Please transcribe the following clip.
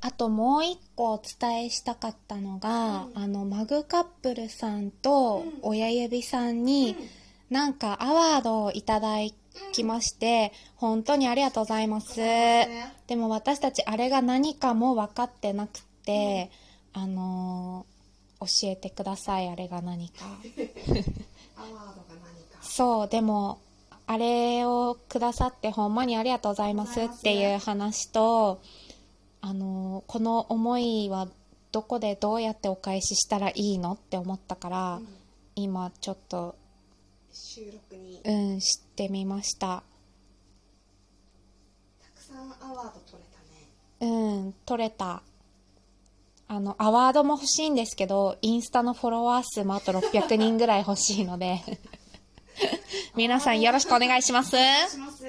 あともう一個お伝えしたかったのが、あの、マグカップルさんと親指さんに、なんかアワードをいただきまして、本当にありがとうございます。でも私たちあれが何かも分かってなくて、あのー教えてください、あれが何か。アワードが何か。そう、でも、あれをくださってほんまにありがとうございますっていう話と、あの、この思いはどこでどうやってお返ししたらいいのって思ったから、今ちょっと、収録にうん、知ってみました。たくさんアワード取れたねうん、取れた。あの、アワードも欲しいんですけど、インスタのフォロワー数もあと600人ぐらい欲しいので、皆さんよろしくお願いします。します